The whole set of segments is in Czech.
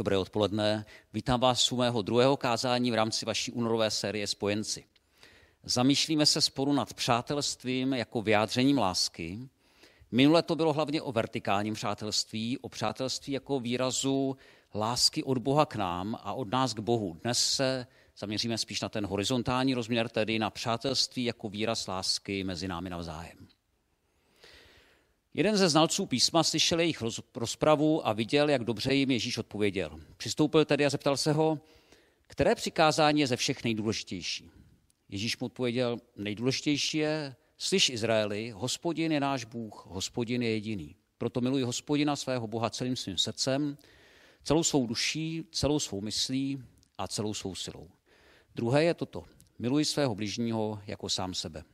Dobré odpoledne. Vítám vás u mého druhého kázání v rámci vaší únorové série Spojenci. Zamýšlíme se spolu nad přátelstvím jako vyjádřením lásky. Minule to bylo hlavně o vertikálním přátelství, o přátelství jako výrazu lásky od Boha k nám a od nás k Bohu. Dnes se zaměříme spíš na ten horizontální rozměr, tedy na přátelství jako výraz lásky mezi námi navzájem. Jeden ze znalců písma slyšel jejich rozpravu a viděl, jak dobře jim Ježíš odpověděl. Přistoupil tedy a zeptal se ho, které přikázání je ze všech nejdůležitější. Ježíš mu odpověděl, nejdůležitější je, slyš Izraeli, hospodin je náš Bůh, hospodin je jediný. Proto miluji hospodina svého Boha celým svým srdcem, celou svou duší, celou svou myslí a celou svou silou. Druhé je toto. Miluji svého bližního jako sám sebe.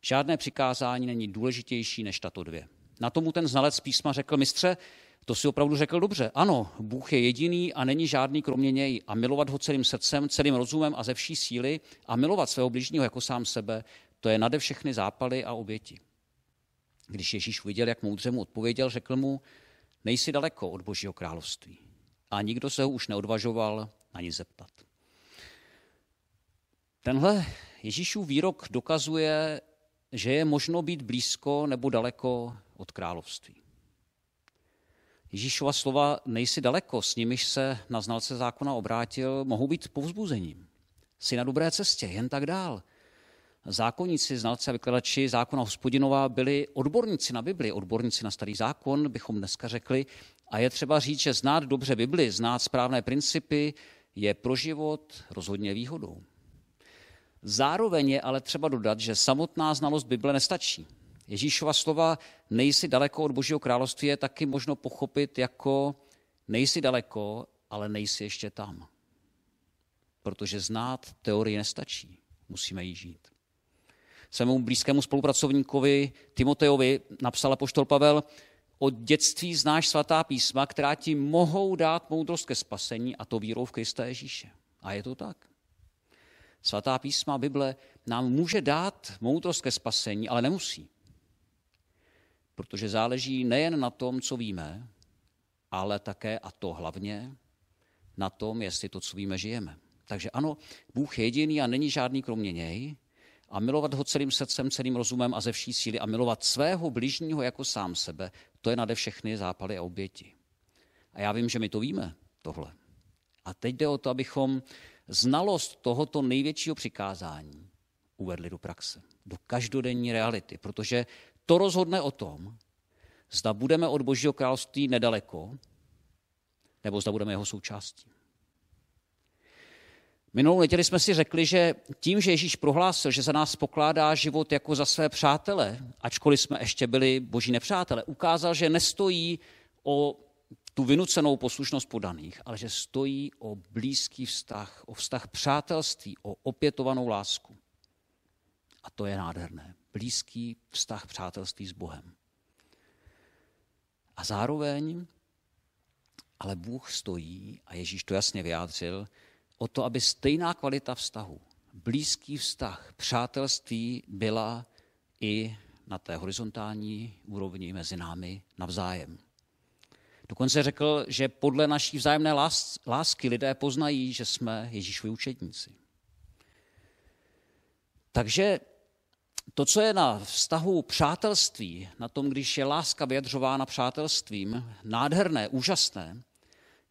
Žádné přikázání není důležitější než tato dvě. Na tomu ten znalec písma řekl, mistře, to si opravdu řekl dobře. Ano, Bůh je jediný a není žádný kromě něj. A milovat ho celým srdcem, celým rozumem a ze vší síly a milovat svého bližního jako sám sebe, to je nade všechny zápaly a oběti. Když Ježíš viděl, jak moudře mu odpověděl, řekl mu, nejsi daleko od Božího království. A nikdo se ho už neodvažoval ani zeptat. Tenhle Ježíšův výrok dokazuje, že je možno být blízko nebo daleko od království. Ježíšova slova nejsi daleko, s nimiž se na znalce zákona obrátil, mohou být povzbuzením. Jsi na dobré cestě, jen tak dál. Zákonníci, znalci a vykladači zákona hospodinová byli odborníci na Bibli, odborníci na starý zákon, bychom dneska řekli. A je třeba říct, že znát dobře Bibli, znát správné principy, je pro život rozhodně výhodou. Zároveň je ale třeba dodat, že samotná znalost Bible nestačí. Ježíšova slova nejsi daleko od Božího království je taky možno pochopit jako nejsi daleko, ale nejsi ještě tam. Protože znát teorii nestačí, musíme ji žít. Svému blízkému spolupracovníkovi Timoteovi napsal poštol Pavel, od dětství znáš svatá písma, která ti mohou dát moudrost ke spasení a to vírou v Krista Ježíše. A je to tak. Svatá písma Bible nám může dát moudrost ke spasení, ale nemusí. Protože záleží nejen na tom, co víme, ale také, a to hlavně, na tom, jestli to, co víme, žijeme. Takže ano, Bůh je jediný a není žádný kromě něj. A milovat ho celým srdcem, celým rozumem a ze vší síly a milovat svého bližního jako sám sebe, to je nade všechny zápaly a oběti. A já vím, že my to víme, tohle. A teď jde o to, abychom znalost tohoto největšího přikázání uvedli do praxe, do každodenní reality, protože to rozhodne o tom, zda budeme od Božího království nedaleko, nebo zda budeme jeho součástí. Minulou neděli jsme si řekli, že tím, že Ježíš prohlásil, že za nás pokládá život jako za své přátele, ačkoliv jsme ještě byli boží nepřátele, ukázal, že nestojí o tu vynucenou poslušnost podaných, ale že stojí o blízký vztah, o vztah přátelství, o opětovanou lásku. A to je nádherné. Blízký vztah přátelství s Bohem. A zároveň, ale Bůh stojí, a Ježíš to jasně vyjádřil, o to, aby stejná kvalita vztahu, blízký vztah, přátelství byla i na té horizontální úrovni mezi námi navzájem. Dokonce řekl, že podle naší vzájemné lásky lidé poznají, že jsme Ježíšovi učedníci. Takže to, co je na vztahu přátelství, na tom, když je láska vyjadřována přátelstvím, nádherné, úžasné,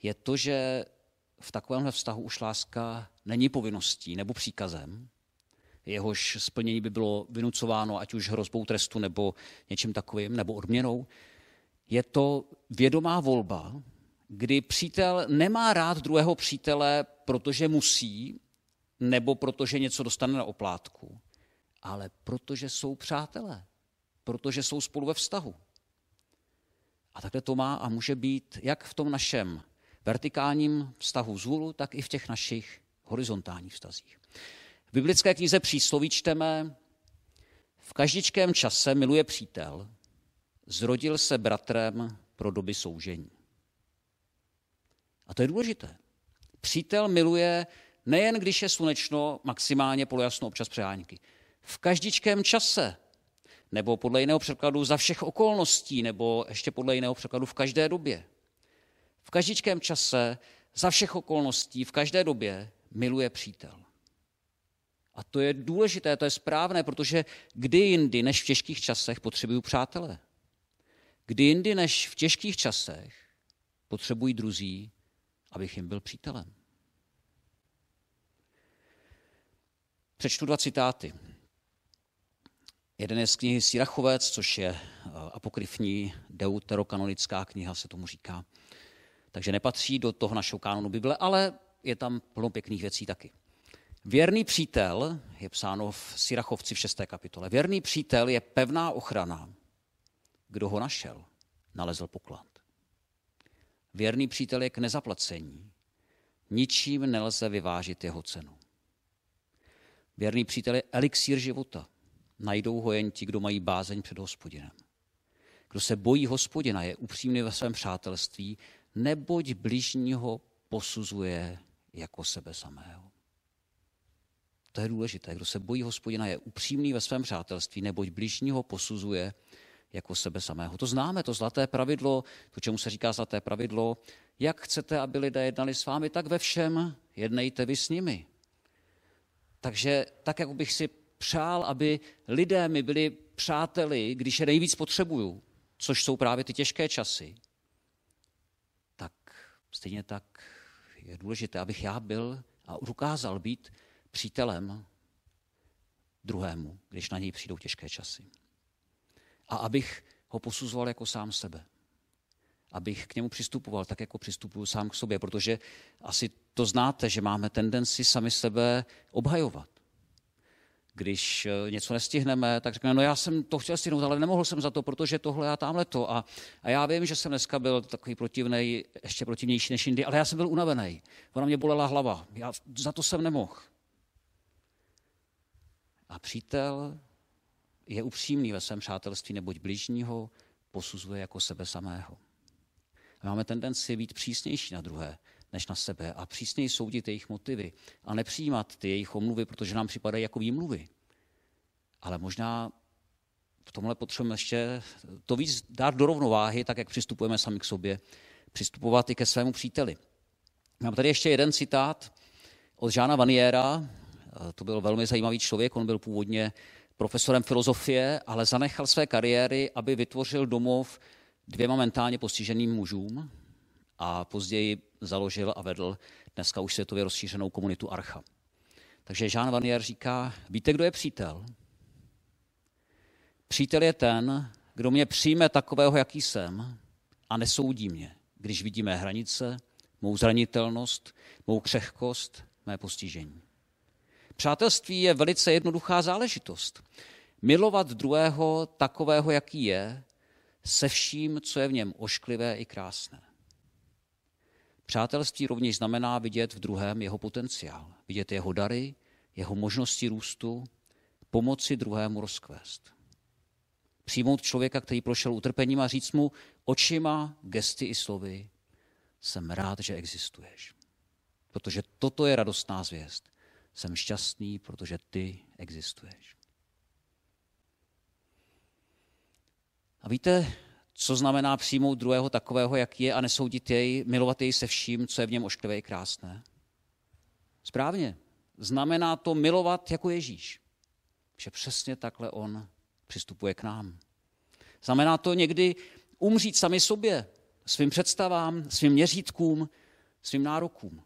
je to, že v takovémhle vztahu už láska není povinností nebo příkazem, jehož splnění by bylo vynucováno ať už hrozbou trestu nebo něčím takovým, nebo odměnou, je to vědomá volba, kdy přítel nemá rád druhého přítele, protože musí, nebo protože něco dostane na oplátku, ale protože jsou přátelé, protože jsou spolu ve vztahu. A takhle to má a může být jak v tom našem vertikálním vztahu zvůlu, tak i v těch našich horizontálních vztazích. V biblické knize přísloví čteme, v každičkém čase miluje přítel, zrodil se bratrem pro doby soužení. A to je důležité. Přítel miluje nejen když je slunečno, maximálně polojasno, občas přehánky. V každičkém čase, nebo podle jiného překladu za všech okolností, nebo ještě podle jiného překladu v každé době. V každičkém čase za všech okolností, v každé době miluje přítel. A to je důležité, to je správné, protože kdy jindy než v těžkých časech potřebují přátelé. Kdy jindy než v těžkých časech potřebují druzí, abych jim byl přítelem. Přečtu dva citáty. Jeden je z knihy Sirachovec, což je eh, apokryfní deuterokanonická kniha, se tomu říká. Takže nepatří do toho našeho kánonu Bible, ale je tam plno pěkných věcí taky. Věrný přítel, je psáno v Sirachovci v 6. kapitole, věrný přítel je pevná ochrana. Kdo ho našel, nalezl poklad. Věrný přítel je k nezaplacení. Ničím nelze vyvážit jeho cenu. Věrný přítel je elixír života. Najdou ho jen ti, kdo mají bázeň před hospodinem. Kdo se bojí hospodina, je upřímný ve svém přátelství, neboť bližního posuzuje jako sebe samého. To je důležité. Kdo se bojí hospodina, je upřímný ve svém přátelství, neboť bližního posuzuje jako sebe samého. To známe, to zlaté pravidlo, to, čemu se říká zlaté pravidlo. Jak chcete, aby lidé jednali s vámi, tak ve všem jednejte vy s nimi. Takže tak, jak bych si přál, aby lidé mi byli přáteli, když je nejvíc potřebuju, což jsou právě ty těžké časy, tak stejně tak je důležité, abych já byl a ukázal být přítelem druhému, když na něj přijdou těžké časy. A abych ho posuzoval jako sám sebe. Abych k němu přistupoval tak, jako přistupuju sám k sobě, protože asi to znáte, že máme tendenci sami sebe obhajovat. Když eh, něco nestihneme, tak řekneme, no já jsem to chtěl stihnout, ale nemohl jsem za to, protože tohle a tamhle to. A, a já vím, že jsem dneska byl takový protivný, ještě protivnější než jindy, ale já jsem byl unavený. Ona mě bolela hlava. Já za to jsem nemohl. A přítel je upřímný ve svém přátelství, neboť bližního posuzuje jako sebe samého. Máme tendenci být přísnější na druhé než na sebe a přísněji soudit jejich motivy a nepřijímat ty jejich omluvy, protože nám připadají jako výmluvy. Ale možná v tomhle potřebujeme ještě to víc dát do rovnováhy, tak jak přistupujeme sami k sobě, přistupovat i ke svému příteli. Mám tady ještě jeden citát od Žána Vaniera, to byl velmi zajímavý člověk, on byl původně profesorem filozofie, ale zanechal své kariéry, aby vytvořil domov dvěma mentálně postiženým mužům a později založil a vedl dneska už světově rozšířenou komunitu Archa. Takže Jean Vanier říká, víte, kdo je přítel? Přítel je ten, kdo mě přijme takového, jaký jsem a nesoudí mě, když vidí mé hranice, mou zranitelnost, mou křehkost, mé postižení. Přátelství je velice jednoduchá záležitost. Milovat druhého takového, jaký je, se vším, co je v něm ošklivé i krásné. Přátelství rovněž znamená vidět v druhém jeho potenciál, vidět jeho dary, jeho možnosti růstu, pomoci druhému rozkvést. Přijmout člověka, který prošel utrpením a říct mu očima, gesty i slovy, jsem rád, že existuješ. Protože toto je radostná zvěst. Jsem šťastný, protože ty existuješ. A víte, co znamená přijmout druhého takového, jak je a nesoudit jej, milovat jej se vším, co je v něm ošklivé i krásné? Správně. Znamená to milovat jako Ježíš. Že přesně takhle on přistupuje k nám. Znamená to někdy umřít sami sobě, svým představám, svým měřítkům, svým nárokům.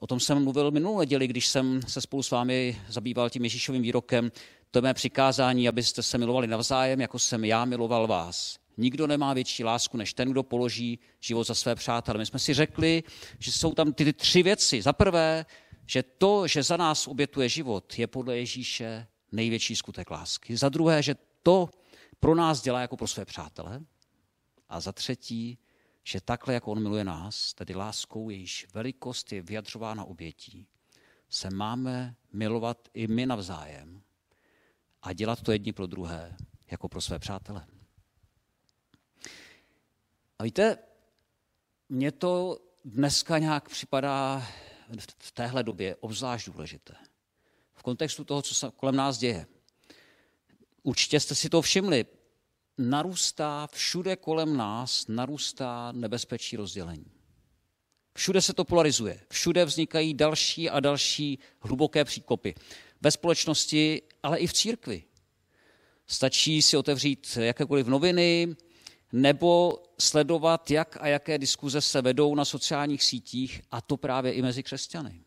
O tom jsem mluvil minulou neděli, když jsem se spolu s vámi zabýval tím Ježíšovým výrokem. To je mé přikázání, abyste se milovali navzájem, jako jsem já miloval vás. Nikdo nemá větší lásku, než ten, kdo položí život za své přátele. My jsme si řekli, že jsou tam ty tři věci. Za prvé, že to, že za nás obětuje život, je podle Ježíše největší skutek lásky. Za druhé, že to pro nás dělá jako pro své přátele. A za třetí, že takhle, jako on miluje nás, tedy láskou, jejíž velikost je vyjadřována obětí, se máme milovat i my navzájem a dělat to jedni pro druhé, jako pro své přátele. A víte, mně to dneska nějak připadá v téhle době obzvlášť důležité. V kontextu toho, co se kolem nás děje. Určitě jste si to všimli. Narůstá všude kolem nás, narůstá nebezpečí rozdělení. Všude se to polarizuje, všude vznikají další a další hluboké příkopy. Ve společnosti, ale i v církvi. Stačí si otevřít jakékoliv noviny nebo sledovat, jak a jaké diskuze se vedou na sociálních sítích, a to právě i mezi křesťany.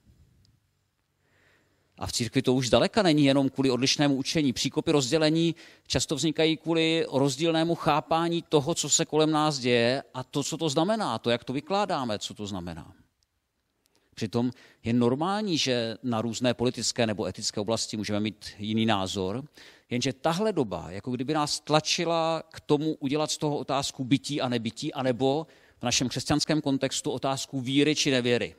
A v církvi to už daleka není jenom kvůli odlišnému učení. Příkopy rozdělení často vznikají kvůli rozdílnému chápání toho, co se kolem nás děje a to, co to znamená, to, jak to vykládáme, co to znamená. Přitom je normální, že na různé politické nebo etické oblasti můžeme mít jiný názor, jenže tahle doba, jako kdyby nás tlačila k tomu udělat z toho otázku bytí a nebytí, anebo v našem křesťanském kontextu otázku víry či nevěry.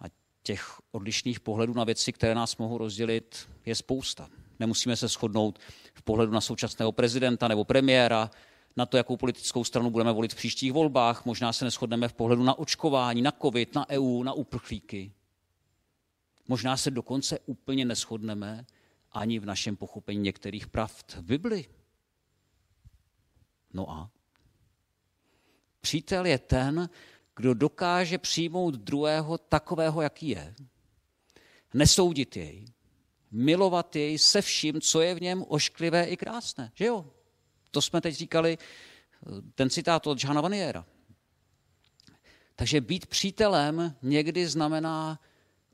A těch odlišných pohledů na věci, které nás mohou rozdělit, je spousta. Nemusíme se shodnout v pohledu na současného prezidenta nebo premiéra, na to, jakou politickou stranu budeme volit v příštích volbách. Možná se neschodneme v pohledu na očkování, na covid, na EU, na uprchlíky. Možná se dokonce úplně neschodneme ani v našem pochopení některých pravd v Bibli. No a? Přítel je ten, kdo dokáže přijmout druhého takového, jaký je, nesoudit jej, milovat jej se vším, co je v něm ošklivé i krásné. Že jo? To jsme teď říkali, ten citát od Johna Vaniera. Takže být přítelem někdy znamená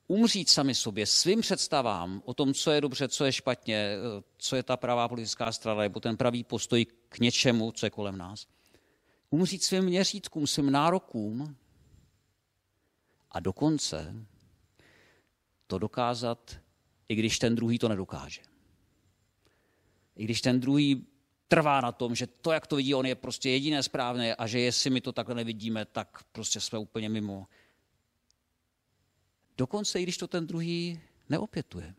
umřít sami sobě, svým představám o tom, co je dobře, co je špatně, co je ta pravá politická strana, nebo ten pravý postoj k něčemu, co je kolem nás. Umřít svým měřítkům, svým nárokům a dokonce to dokázat, i když ten druhý to nedokáže. I když ten druhý trvá na tom, že to, jak to vidí on, je prostě jediné správné a že jestli my to takhle nevidíme, tak prostě jsme úplně mimo. Dokonce i když to ten druhý neopětuje.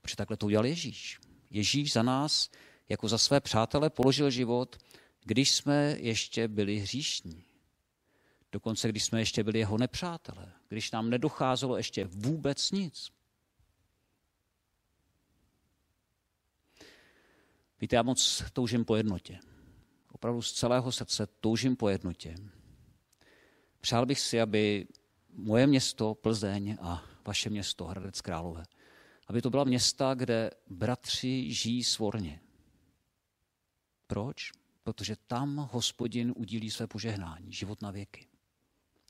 Protože takhle to udělal Ježíš. Ježíš za nás, jako za své přátele, položil život, když jsme ještě byli hříšní. Dokonce když jsme ještě byli jeho nepřátelé. Když nám nedocházelo ještě vůbec nic. Víte, já moc toužím po jednotě. Opravdu z celého srdce toužím po jednotě. Přál bych si, aby moje město Plzeň a vaše město Hradec Králové, aby to byla města, kde bratři žijí svorně. Proč? Protože tam hospodin udílí své požehnání, život na věky.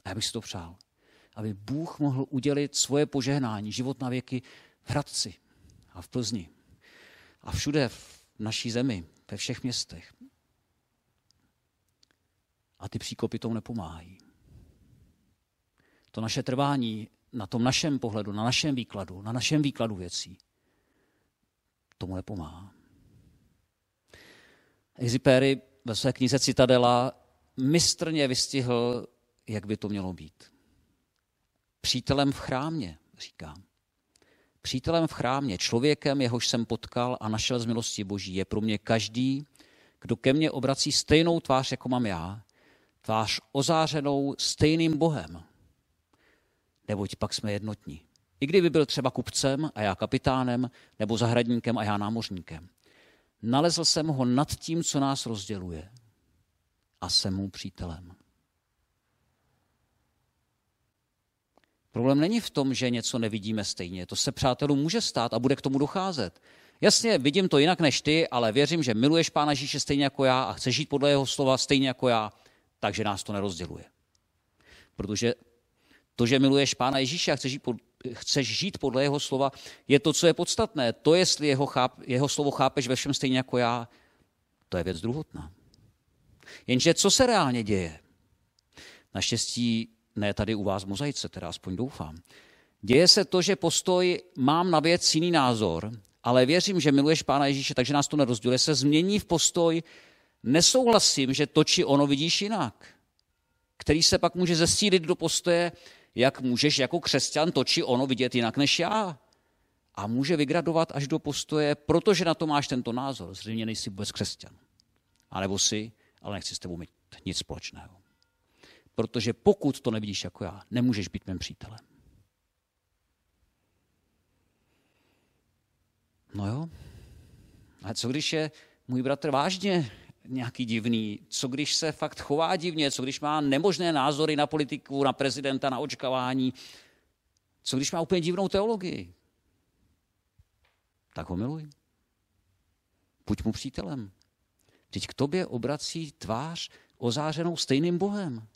A já bych si to přál. Aby Bůh mohl udělit svoje požehnání, život na věky v Hradci a v Plzni. A všude v naší zemi, ve všech městech. A ty příkopy tomu nepomáhají. To naše trvání na tom našem pohledu, na našem výkladu, na našem výkladu věcí, tomu nepomáhá. Exipéry ve své knize Citadela mistrně vystihl, jak by to mělo být. Přítelem v chrámě, říkám. Přítelem v chrámě, člověkem, jehož jsem potkal a našel z milosti Boží, je pro mě každý, kdo ke mně obrací stejnou tvář, jako mám já, tvář ozářenou stejným Bohem. Neboť pak jsme jednotní. I kdyby byl třeba kupcem a já kapitánem, nebo zahradníkem a já námořníkem. Nalezl jsem ho nad tím, co nás rozděluje. A jsem mu přítelem. Problém není v tom, že něco nevidíme stejně. To se přátelům může stát a bude k tomu docházet. Jasně, vidím to jinak než ty, ale věřím, že miluješ Pána Ježíše stejně jako já a chceš žít podle jeho slova stejně jako já, takže nás to nerozděluje. Protože to, že miluješ Pána Ježíše a chceš žít, chceš žít podle jeho slova, je to, co je podstatné. To, jestli jeho, cháp, jeho slovo chápeš ve všem stejně jako já, to je věc druhotná. Jenže co se reálně děje? Naštěstí ne tady u vás v mozaice, teda aspoň doufám. Děje se to, že postoj mám na věc jiný názor, ale věřím, že miluješ Pána Ježíše, takže nás to nerozděluje, se změní v postoj nesouhlasím, že to či ono vidíš jinak, který se pak může zesílit do postoje, jak můžeš jako křesťan to či ono vidět jinak než já. A může vygradovat až do postoje, protože na to máš tento názor. Zřejmě nejsi vůbec křesťan. A nebo si, ale nechci s tebou mít nic společného. Protože pokud to nevidíš jako já, nemůžeš být mým přítelem. No jo. A co když je můj bratr vážně nějaký divný? Co když se fakt chová divně? Co když má nemožné názory na politiku, na prezidenta, na očkávání? Co když má úplně divnou teologii? Tak ho miluj. Buď mu přítelem. Teď k tobě obrací tvář ozářenou stejným Bohem.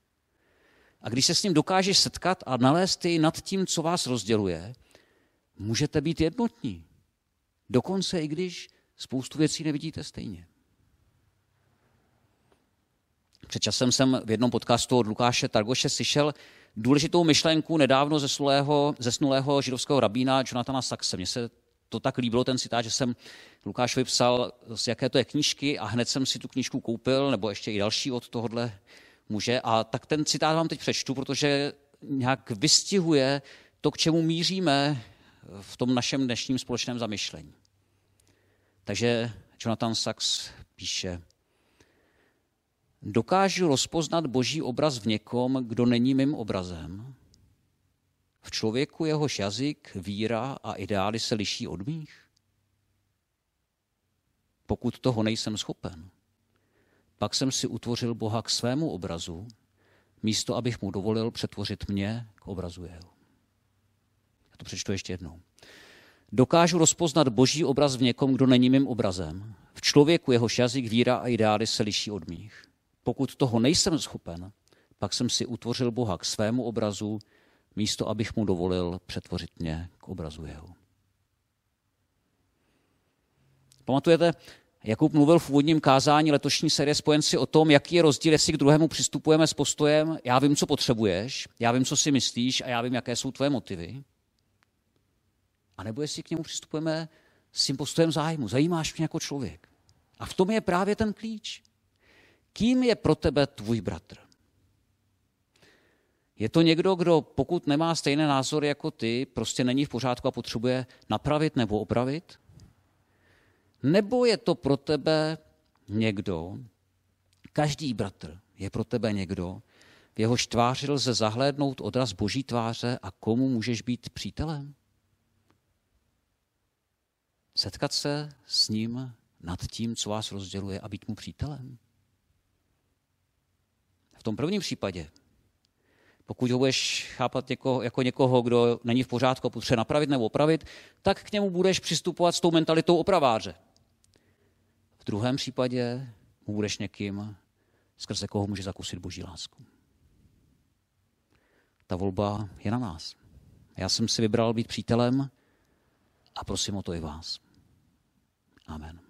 A když se s ním dokážeš setkat a nalézt jej nad tím, co vás rozděluje, můžete být jednotní. Dokonce i když spoustu věcí nevidíte stejně. Před časem jsem v jednom podcastu od Lukáše Targoše slyšel důležitou myšlenku nedávno zesnulého, zesnulého židovského rabína Jonathana Saxe. Mně se to tak líbilo, ten citát, že jsem Lukáš vypsal, z jaké to je knížky a hned jsem si tu knížku koupil, nebo ještě i další od tohohle muže. A tak ten citát vám teď přečtu, protože nějak vystihuje to, k čemu míříme v tom našem dnešním společném zamyšlení. Takže Jonathan Sachs píše, dokážu rozpoznat boží obraz v někom, kdo není mým obrazem. V člověku jehož jazyk, víra a ideály se liší od mých? Pokud toho nejsem schopen, pak jsem si utvořil Boha k svému obrazu, místo abych mu dovolil přetvořit mě k obrazu jeho. Já to přečtu ještě jednou. Dokážu rozpoznat boží obraz v někom, kdo není mým obrazem. V člověku jehož jazyk, víra a ideály se liší od mých. Pokud toho nejsem schopen, pak jsem si utvořil Boha k svému obrazu, místo abych mu dovolil přetvořit mě k obrazu jeho. Pamatujete, Jakub mluvil v úvodním kázání letošní série Spojenci o tom, jaký je rozdíl, jestli k druhému přistupujeme s postojem já vím, co potřebuješ, já vím, co si myslíš a já vím, jaké jsou tvoje motivy. A nebo jestli k němu přistupujeme s tím postojem zájmu. Zajímáš mě jako člověk. A v tom je právě ten klíč. Kým je pro tebe tvůj bratr? Je to někdo, kdo pokud nemá stejné názory jako ty, prostě není v pořádku a potřebuje napravit nebo opravit? Nebo je to pro tebe někdo, každý bratr je pro tebe někdo, v jehož tváři lze zahlédnout odraz boží tváře a komu můžeš být přítelem? Setkat se s ním nad tím, co vás rozděluje a být mu přítelem? V tom prvním případě, pokud ho budeš chápat jako, jako někoho, kdo není v pořádku potřebuje napravit nebo opravit, tak k němu budeš přistupovat s tou mentalitou opraváře druhém případě mu budeš někým, skrze koho může zakusit boží lásku. Ta volba je na nás. Já jsem si vybral být přítelem a prosím o to i vás. Amen.